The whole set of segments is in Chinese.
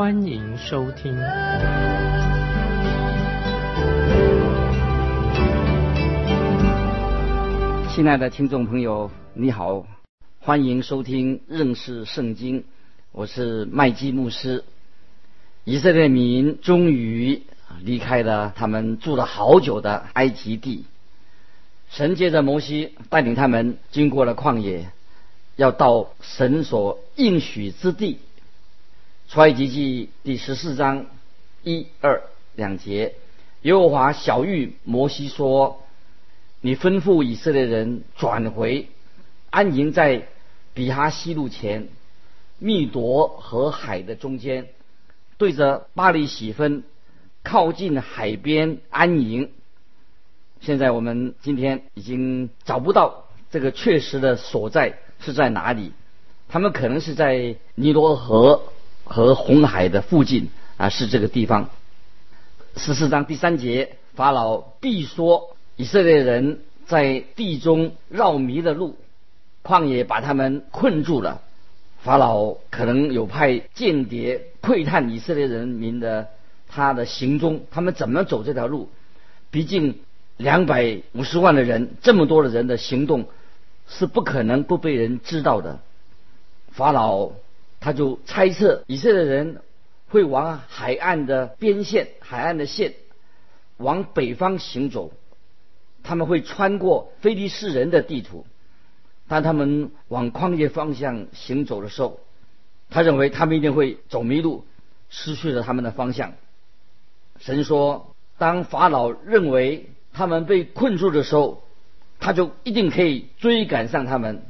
欢迎收听。亲爱的听众朋友，你好，欢迎收听认识圣经，我是麦基牧师。以色列民终于离开了他们住了好久的埃及地。神借着摩西带领他们经过了旷野，要到神所应许之地。出埃及记第十四章一二两节，耶和华小谕摩西说：“你吩咐以色列人转回，安营在比哈西路前，密夺和海的中间，对着巴黎喜分，靠近海边安营。”现在我们今天已经找不到这个确实的所在是在哪里，他们可能是在尼罗河和红海的附近啊，是这个地方。十四章第三节，法老必说以色列人在地中绕迷了路，旷野把他们困住了。法老可能有派间谍窥探以色列人民的他的行踪，他们怎么走这条路？毕竟。两百五十万的人，这么多的人的行动是不可能不被人知道的。法老他就猜测以色列人会往海岸的边线、海岸的线往北方行走，他们会穿过非利士人的地图。当他们往旷野方向行走的时候，他认为他们一定会走迷路，失去了他们的方向。神说：“当法老认为。”他们被困住的时候，他就一定可以追赶上他们。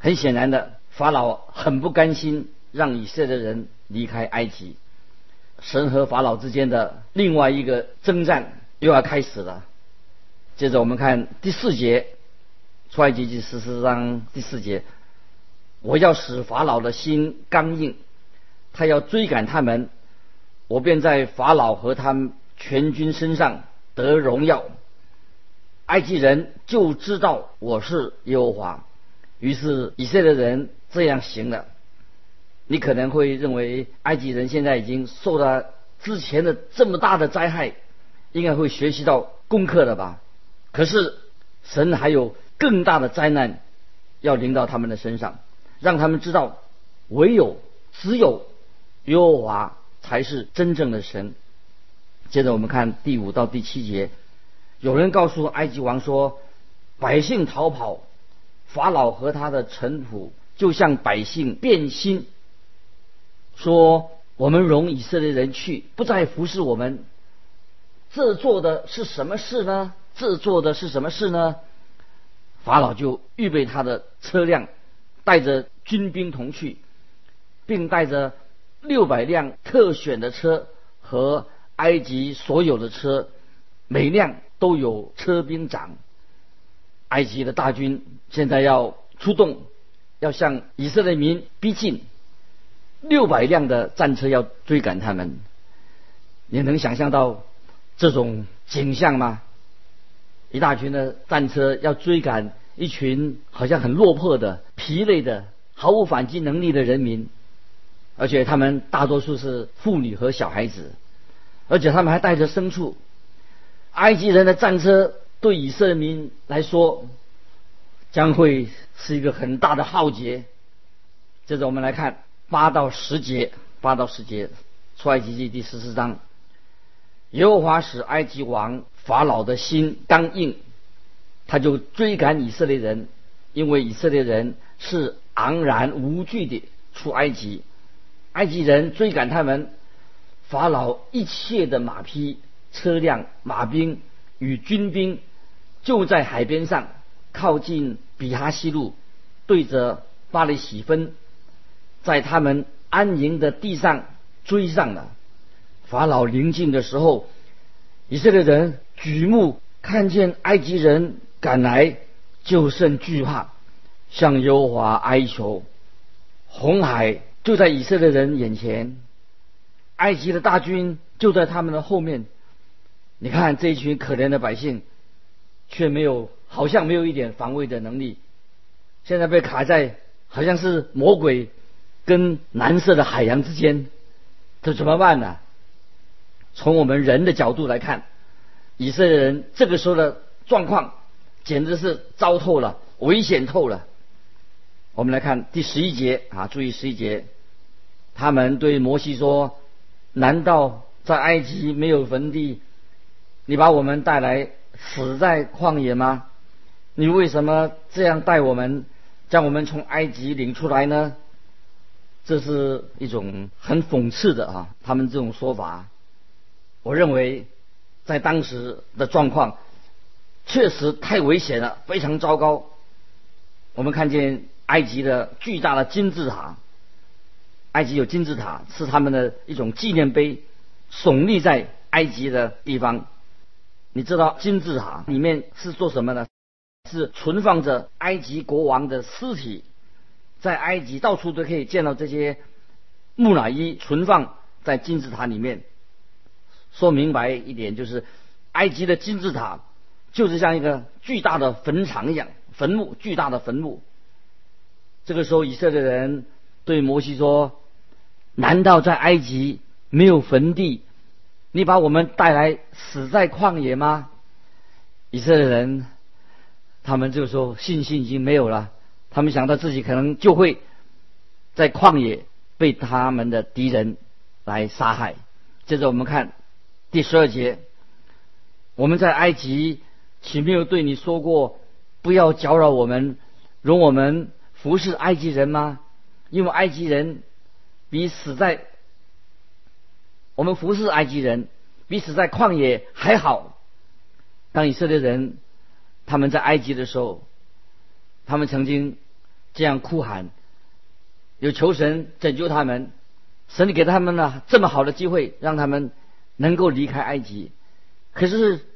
很显然的，法老很不甘心让以色列人离开埃及。神和法老之间的另外一个征战又要开始了。接着我们看第四节，出埃及记十四章第四节：我要使法老的心刚硬，他要追赶他们，我便在法老和他们全军身上。得荣耀，埃及人就知道我是耶和华。于是以色列人这样行了。你可能会认为埃及人现在已经受了之前的这么大的灾害，应该会学习到功课了吧？可是神还有更大的灾难要临到他们的身上，让他们知道唯有只有耶和华才是真正的神。接着我们看第五到第七节，有人告诉埃及王说：“百姓逃跑，法老和他的臣仆就向百姓变心，说我们容以色列人去，不再服侍我们。这做的是什么事呢？这做的是什么事呢？”法老就预备他的车辆，带着军兵同去，并带着六百辆特选的车和。埃及所有的车，每辆都有车兵长。埃及的大军现在要出动，要向以色列民逼近，六百辆的战车要追赶他们。你能想象到这种景象吗？一大群的战车要追赶一群好像很落魄的、疲累的、毫无反击能力的人民，而且他们大多数是妇女和小孩子。而且他们还带着牲畜，埃及人的战车对以色列民来说将会是一个很大的浩劫。接着我们来看八到十节，八到十节，出埃及记第十四章，耶和华使埃及王法老的心刚硬，他就追赶以色列人，因为以色列人是昂然无惧的出埃及，埃及人追赶他们。法老一切的马匹、车辆、马兵与军兵，就在海边上，靠近比哈西路，对着巴黎喜分，在他们安营的地上追上了。法老临近的时候，以色列人举目看见埃及人赶来，就甚惧怕，向耶和华哀求。红海就在以色列人眼前，埃及的大军就在他们的后面。你看这一群可怜的百姓，却没有，好像没有一点防卫的能力。现在被卡在好像是魔鬼跟蓝色的海洋之间，这怎么办呢？从我们人的角度来看，以色列人这个时候的状况简直是糟透了，危险透了。我们来看第十一节啊，注意十一节，他们对摩西说：“难道在埃及没有坟地？你把我们带来死在旷野吗？你为什么这样带我们，将我们从埃及领出来呢？”这是一种很讽刺的啊，他们这种说法，我认为在当时的状况确实太危险了，非常糟糕。我们看见。埃及的巨大的金字塔，埃及有金字塔，是他们的一种纪念碑，耸立在埃及的地方。你知道金字塔里面是做什么呢？是存放着埃及国王的尸体，在埃及到处都可以见到这些木乃伊存放在金字塔里面。说明白一点，就是埃及的金字塔就是像一个巨大的坟场一样，坟墓，巨大的坟墓。这个时候，以色列人对摩西说：“难道在埃及没有坟地？你把我们带来死在旷野吗？”以色列人他们就说信心已经没有了，他们想到自己可能就会在旷野被他们的敌人来杀害。接着我们看第十二节：“我们在埃及岂没有对你说过，不要搅扰我们，容我们？”服侍埃及人吗？因为埃及人比死在我们服侍埃及人比死在旷野还好。当以色列人他们在埃及的时候，他们曾经这样哭喊，有求神拯救他们，神给他们了这么好的机会，让他们能够离开埃及。可是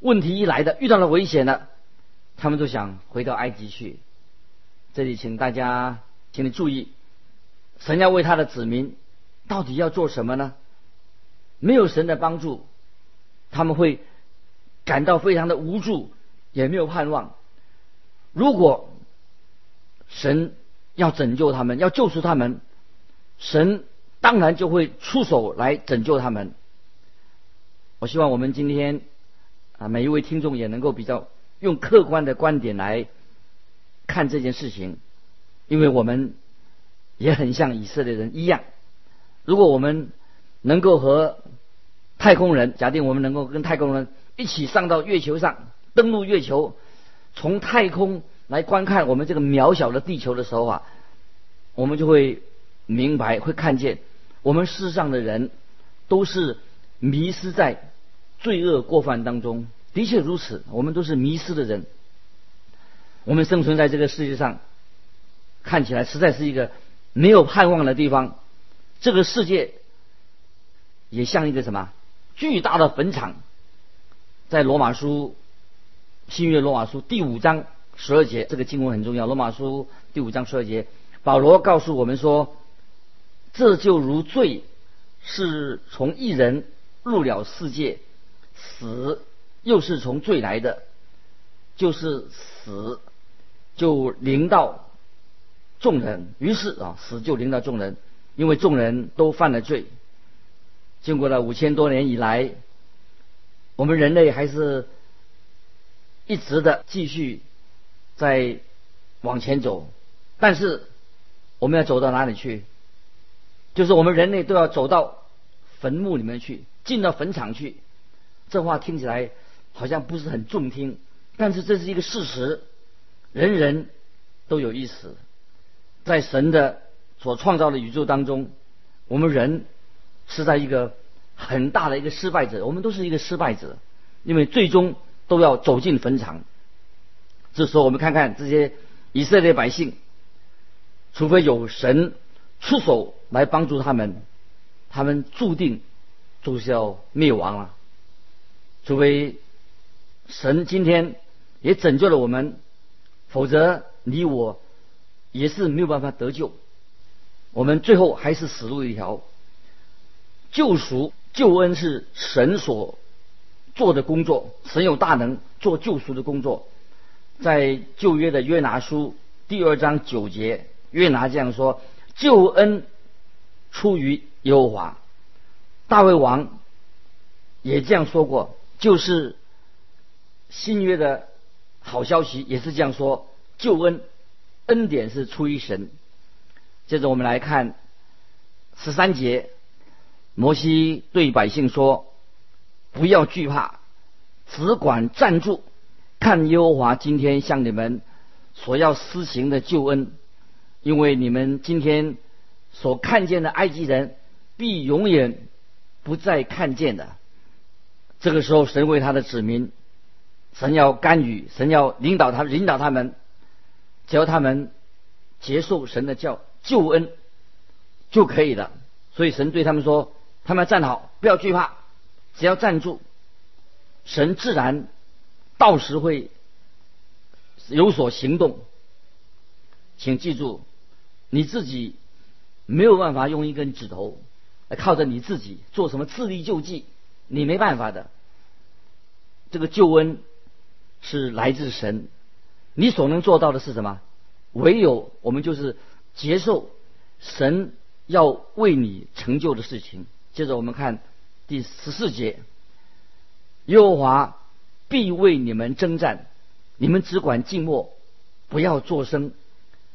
问题一来的，遇到了危险了，他们都想回到埃及去。这里，请大家，请你注意，神要为他的子民到底要做什么呢？没有神的帮助，他们会感到非常的无助，也没有盼望。如果神要拯救他们，要救出他们，神当然就会出手来拯救他们。我希望我们今天啊，每一位听众也能够比较用客观的观点来。看这件事情，因为我们也很像以色列人一样。如果我们能够和太空人，假定我们能够跟太空人一起上到月球上，登陆月球，从太空来观看我们这个渺小的地球的时候啊，我们就会明白，会看见我们世上的人都是迷失在罪恶过犯当中。的确如此，我们都是迷失的人。我们生存在这个世界上，看起来实在是一个没有盼望的地方。这个世界也像一个什么巨大的坟场。在罗马书新约罗马书第五章十二节，这个经文很重要。罗马书第五章十二节，保罗告诉我们说：“这就如罪是从一人入了世界，死又是从罪来的，就是死。”就临到众人，于是啊，死就临到众人，因为众人都犯了罪。经过了五千多年以来，我们人类还是一直的继续在往前走，但是我们要走到哪里去？就是我们人类都要走到坟墓里面去，进到坟场去。这话听起来好像不是很中听，但是这是一个事实。人人都有意思，在神的所创造的宇宙当中，我们人是在一个很大的一个失败者，我们都是一个失败者，因为最终都要走进坟场。这时候，我们看看这些以色列百姓，除非有神出手来帮助他们，他们注定就是要灭亡了。除非神今天也拯救了我们，否则你我也是没有办法得救。我们最后还是死路一条。救赎、救恩是神所做的工作，神有大能做救赎的工作。在旧约的约拿书第二章九节，约拿这样说：“救恩出于耶和华。”大卫王也这样说过，就是新约的好消息也是这样说：救恩恩典是出于神。接着我们来看十三节，摩西对百姓说：“不要惧怕，只管站住，看耶和华今天向你们所要施行的救恩，因为你们今天所看见的埃及人，必永远。”不再看见的，这个时候，神为他的子民，神要干预，神要领导他，领导他们，只要他们接受神的教救恩就可以了。所以神对他们说：“他们要站好，不要惧怕，只要站住，神自然到时会有所行动。”请记住，你自己没有办法用一根指头。靠着你自己做什么自力救济，你没办法的。这个救恩是来自神，你所能做到的是什么？唯有我们就是接受神要为你成就的事情。接着我们看第十四节：耶和华必为你们征战，你们只管静默，不要作声。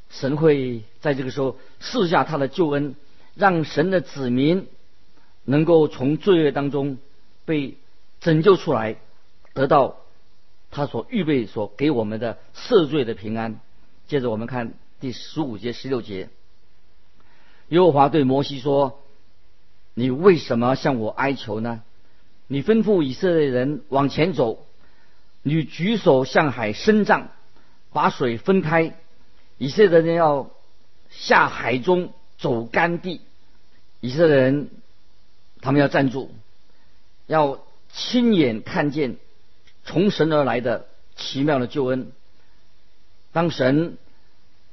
神会在这个时候赐下他的救恩。让神的子民能够从罪恶当中被拯救出来，得到他所预备、所给我们的赦罪的平安。接着我们看第十五节、十六节，耶和华对摩西说：“你为什么向我哀求呢？你吩咐以色列人往前走，你举手向海伸杖，把水分开，以色列人要下海中。”走干地，以色列人他们要站住，要亲眼看见从神而来的奇妙的救恩。当神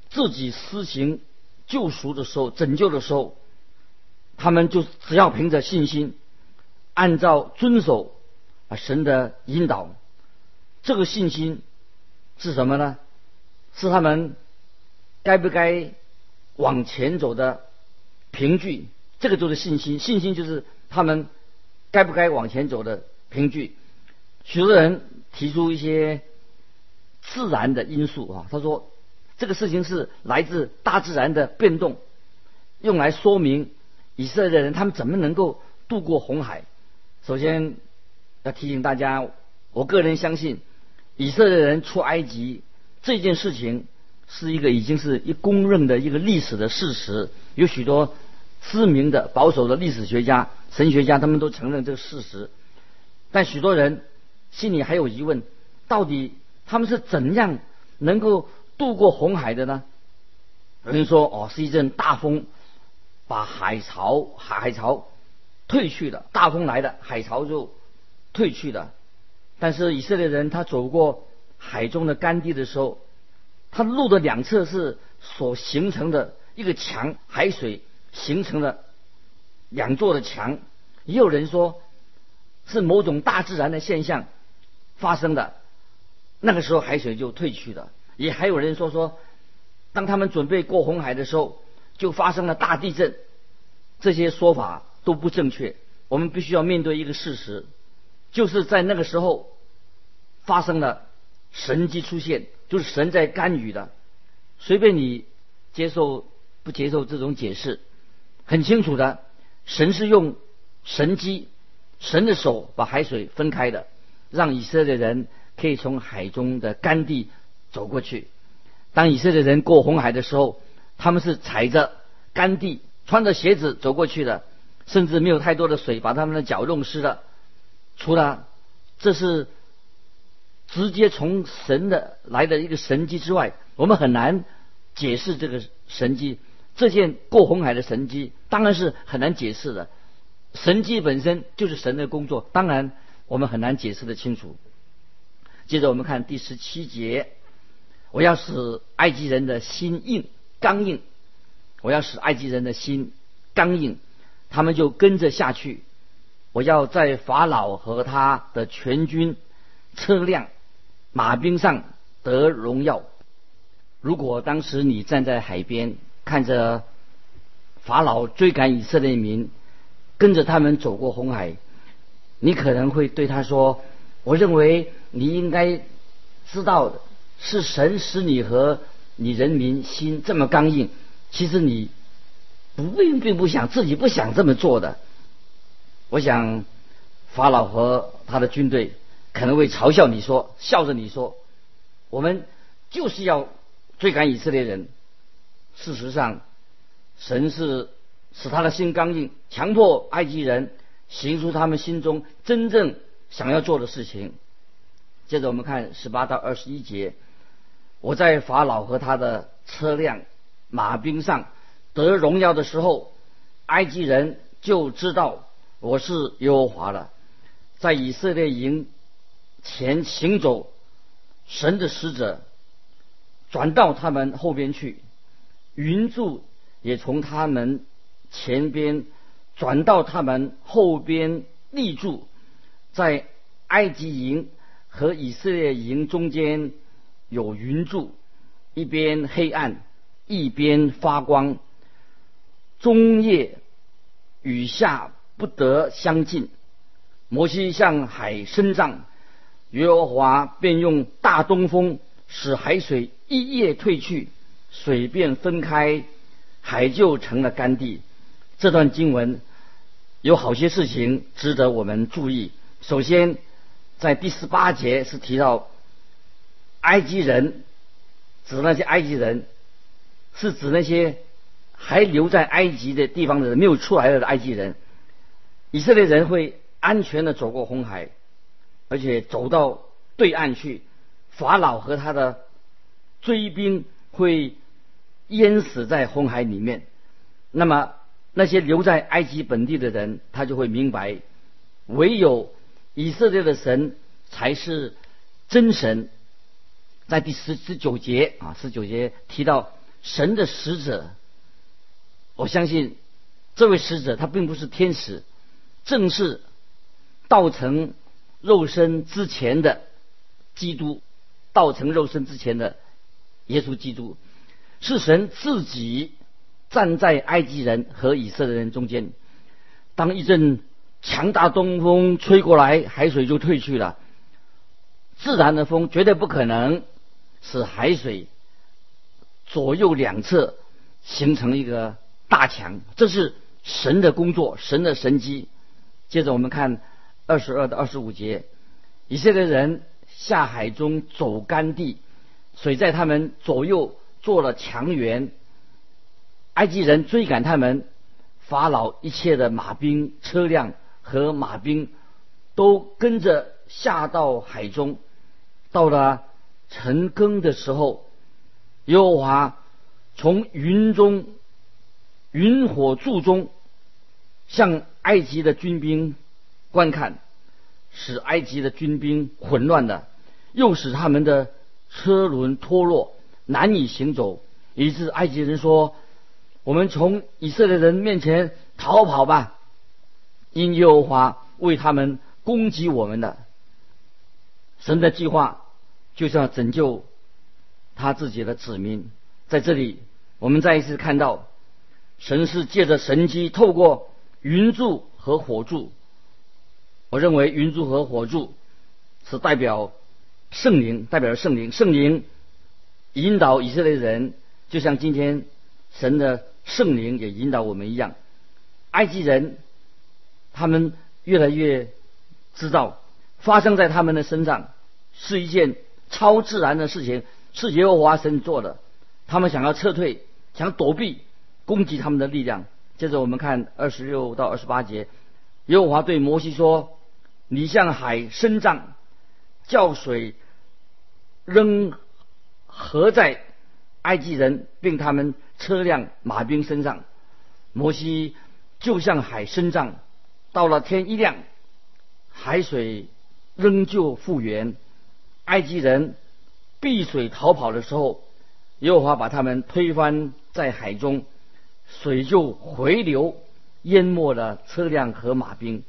自己施行救赎的时候、拯救的时候，他们就只要凭着信心，按照遵守啊神的引导，这个信心是什么呢？是他们该不该？往前走的凭据，这个就是信心。信心就是他们该不该往前走的凭据。许多人提出一些自然的因素啊，他说这个事情是来自大自然的变动，用来说明以色列人他们怎么能够渡过红海。首先要提醒大家，我个人相信以色列人出埃及这件事情。是一个已经是一公认的一个历史的事实，有许多知名的保守的历史学家、神学家，他们都承认这个事实。但许多人心里还有疑问：到底他们是怎样能够渡过红海的呢？有人说：哦，是一阵大风把海潮海潮退去了，大风来的，海潮就退去了。但是以色列人他走过海中的干地的时候，他路的两侧是所形成的一个墙，海水形成了两座的墙。也有人说是某种大自然的现象发生的，那个时候海水就退去了。也还有人说说，当他们准备过红海的时候，就发生了大地震。这些说法都不正确。我们必须要面对一个事实，就是在那个时候发生了神迹出现。就是神在干预的，随便你接受不接受这种解释，很清楚的，神是用神机，神的手把海水分开的，让以色列人可以从海中的干地走过去。当以色列人过红海的时候，他们是踩着干地，穿着鞋子走过去的，甚至没有太多的水把他们的脚弄湿了。除了这是。直接从神的来的一个神迹之外，我们很难解释这个神迹。这件过红海的神迹当然是很难解释的。神迹本身就是神的工作，当然我们很难解释的清楚。接着我们看第十七节，我要使埃及人的心硬刚硬，我要使埃及人的心刚硬，他们就跟着下去。我要在法老和他的全军、车辆、马兵上得荣耀。如果当时你站在海边，看着法老追赶以色列民，跟着他们走过红海，你可能会对他说：“我认为你应该知道，是神使你和你人民心这么刚硬。其实你不并并不想自己不想这么做的。”我想，法老和他的军队可能会嘲笑你说，笑着你说，我们就是要追赶以色列人。事实上，神是使他的心刚硬，强迫埃及人行出他们心中真正想要做的事情。接着我们看十八到二十一节，我在法老和他的车辆、马兵上得荣耀的时候，埃及人就知道。我是耶和华了，在以色列营前行走，神的使者转到他们后边去，云柱也从他们前边转到他们后边立住，在埃及营和以色列营中间有云柱，一边黑暗，一边发光，中夜雨下。不得相近。摩西向海伸杖，耶和华便用大东风使海水一夜退去，水便分开，海就成了干地。这段经文有好些事情值得我们注意。首先，在第十八节是提到埃及人，指那些埃及人，是指那些还留在埃及的地方的人，没有出来的埃及人。以色列人会安全的走过红海，而且走到对岸去。法老和他的追兵会淹死在红海里面。那么那些留在埃及本地的人，他就会明白，唯有以色列的神才是真神。在第十十九节啊，十九节提到神的使者，我相信这位使者他并不是天使。正是道成肉身之前的基督，道成肉身之前的耶稣基督，是神自己站在埃及人和以色列人中间。当一阵强大东风吹过来，海水就退去了。自然的风绝对不可能使海水左右两侧形成一个大墙，这是神的工作，神的神机。接着我们看二十二到二十五节，以色列人下海中走干地，水在他们左右做了墙垣。埃及人追赶他们，法老一切的马兵、车辆和马兵都跟着下到海中。到了晨更的时候，耶和华从云中、云火柱中向。埃及的军兵观看，使埃及的军兵混乱的，又使他们的车轮脱落，难以行走，以致埃及人说：“我们从以色列人面前逃跑吧！”因耶和华为他们攻击我们的神的计划，就是要拯救他自己的子民。在这里，我们再一次看到，神是借着神机透过。云柱和火柱，我认为云柱和火柱是代表圣灵，代表圣灵。圣灵引导以色列人，就像今天神的圣灵也引导我们一样。埃及人他们越来越知道，发生在他们的身上是一件超自然的事情，是耶和华神做的。他们想要撤退，想躲避攻击他们的力量。接着我们看二十六到二十八节，耶和华对摩西说：“你向海伸杖，叫水扔合在埃及人并他们车辆马兵身上。”摩西就向海伸杖，到了天一亮，海水仍旧复原，埃及人避水逃跑的时候，耶和华把他们推翻在海中，水就回流，淹没了车辆和马兵。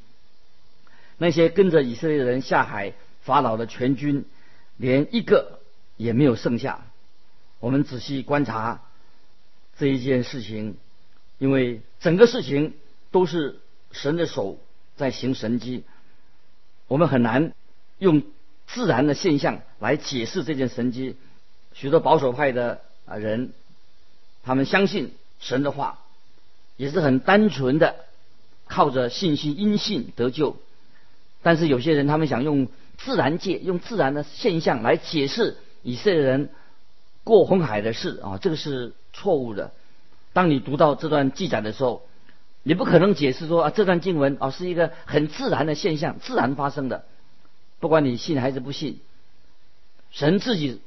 那些跟着以色列人下海法老的全军，连一个也没有剩下。我们仔细观察这一件事情，因为整个事情都是神的手在行神迹，我们很难用自然的现象来解释这件神迹。许多保守派的啊人，他们相信神的话，也是很单纯的靠着信心因信得救。但是有些人他们想用自然界、用自然的现象来解释以色列人过红海的事啊，这个是错误的。当你读到这段记载的时候，你不可能解释说啊这段经文啊是一个很自然的现象，自然发生的。不管你信还是不信，神自己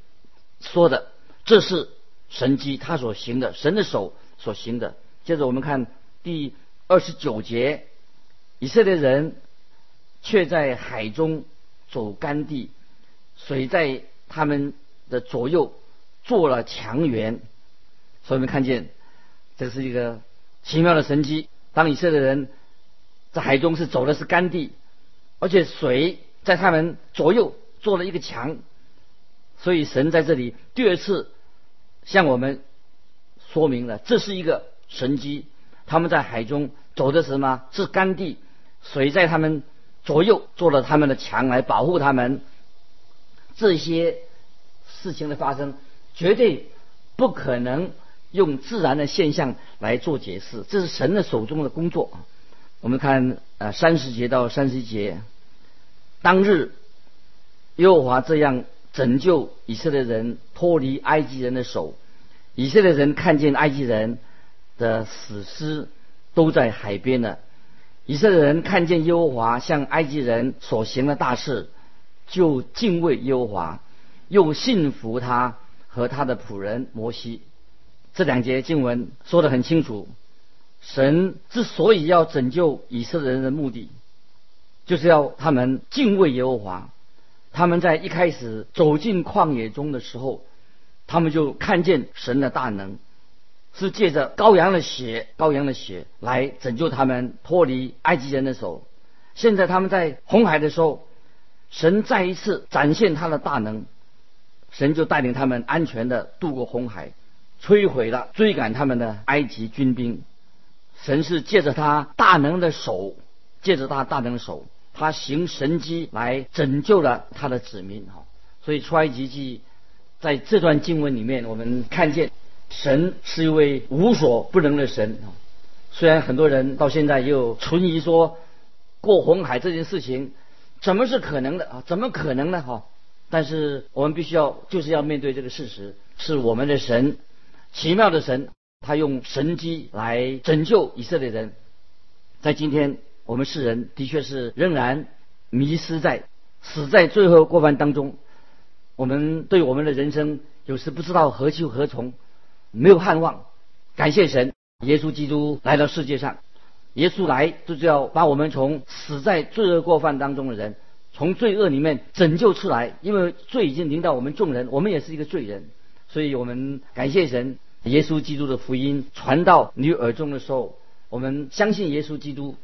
说的这是神迹，他所行的，神的手所行的。接着我们看第二十九节，以色列人。却在海中走干地，水在他们的左右做了墙垣，所以我们看见这是一个奇妙的神迹。当以色列人在海中是走的是干地，而且水在他们左右做了一个墙，所以神在这里第二次向我们说明了这是一个神迹。他们在海中走的是什么？是干地，水在他们。左右做了他们的墙来保护他们，这些事情的发生绝对不可能用自然的现象来做解释，这是神的手中的工作。我们看呃三十节到三十一节，当日耶和华这样拯救以色列人脱离埃及人的手，以色列人看见埃及人的死尸都在海边了。以色列人看见耶和华向埃及人所行的大事，就敬畏耶和华，又信服他和他的仆人摩西。这两节经文说得很清楚，神之所以要拯救以色列人的目的，就是要他们敬畏耶和华。他们在一开始走进旷野中的时候，他们就看见神的大能。是借着羔羊的血，羔羊的血来拯救他们脱离埃及人的手。现在他们在红海的时候，神再一次展现他的大能，神就带领他们安全的渡过红海，摧毁了追赶他们的埃及军兵。神是借着他大能的手，借着他大能的手，他行神迹来拯救了他的子民。哈，所以出埃及记在这段经文里面，我们看见。神是一位无所不能的神啊！虽然很多人到现在又存疑说过红海这件事情怎么是可能的啊？怎么可能呢？哈！但是我们必须要就是要面对这个事实，是我们的神奇妙的神，他用神机来拯救以色列人。在今天，我们世人的确是仍然迷失在死在罪恶过犯当中。我们对我们的人生有时不知道何去何从。没有盼望，感谢神，耶稣基督来到世界上，耶稣来就是要把我们从死在罪恶过犯当中的人，从罪恶里面拯救出来。因为罪已经临到我们众人，我们也是一个罪人，所以我们感谢神，耶稣基督的福音传到你耳中的时候，我们相信耶稣基督，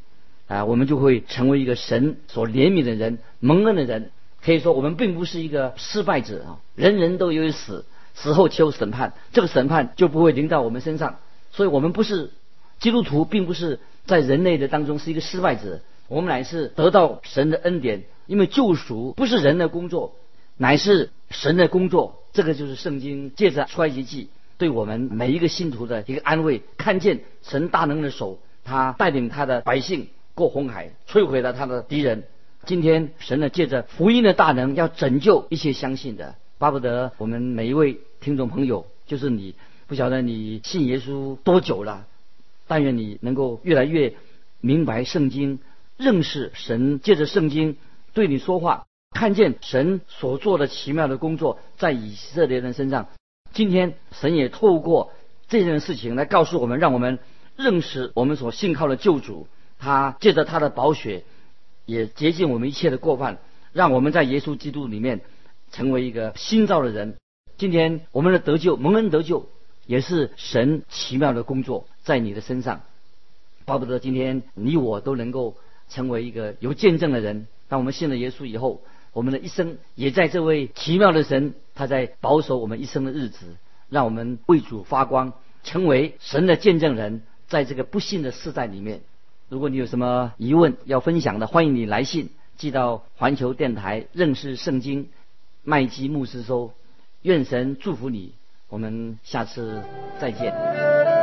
啊，我们就会成为一个神所怜悯的人，蒙恩的人。可以说，我们并不是一个失败者啊，人人都有死。死后求审判，这个审判就不会临到我们身上。所以，我们不是基督徒，并不是在人类的当中是一个失败者。我们乃是得到神的恩典，因为救赎不是人的工作，乃是神的工作。这个就是圣经借着出埃及记对我们每一个信徒的一个安慰。看见神大能的手，他带领他的百姓过红海，摧毁了他的敌人。今天，神呢借着福音的大能，要拯救一切相信的。巴不得我们每一位听众朋友，就是你，不晓得你信耶稣多久了，但愿你能够越来越明白圣经，认识神，借着圣经对你说话，看见神所做的奇妙的工作在以色列人身上。今天神也透过这件事情来告诉我们，让我们认识我们所信靠的救主，他借着他的宝血，也洁净我们一切的过犯，让我们在耶稣基督里面成为一个新造的人。今天我们的得救，蒙恩得救，也是神奇妙的工作在你的身上。巴不得今天你我都能够成为一个有见证的人。当我们信了耶稣以后，我们的一生也在这位奇妙的神他在保守我们一生的日子，让我们为主发光，成为神的见证人。在这个不幸的时代里面，如果你有什么疑问要分享的，欢迎你来信寄到环球电台认识圣经麦基牧师收。愿神祝福你，我们下次再见。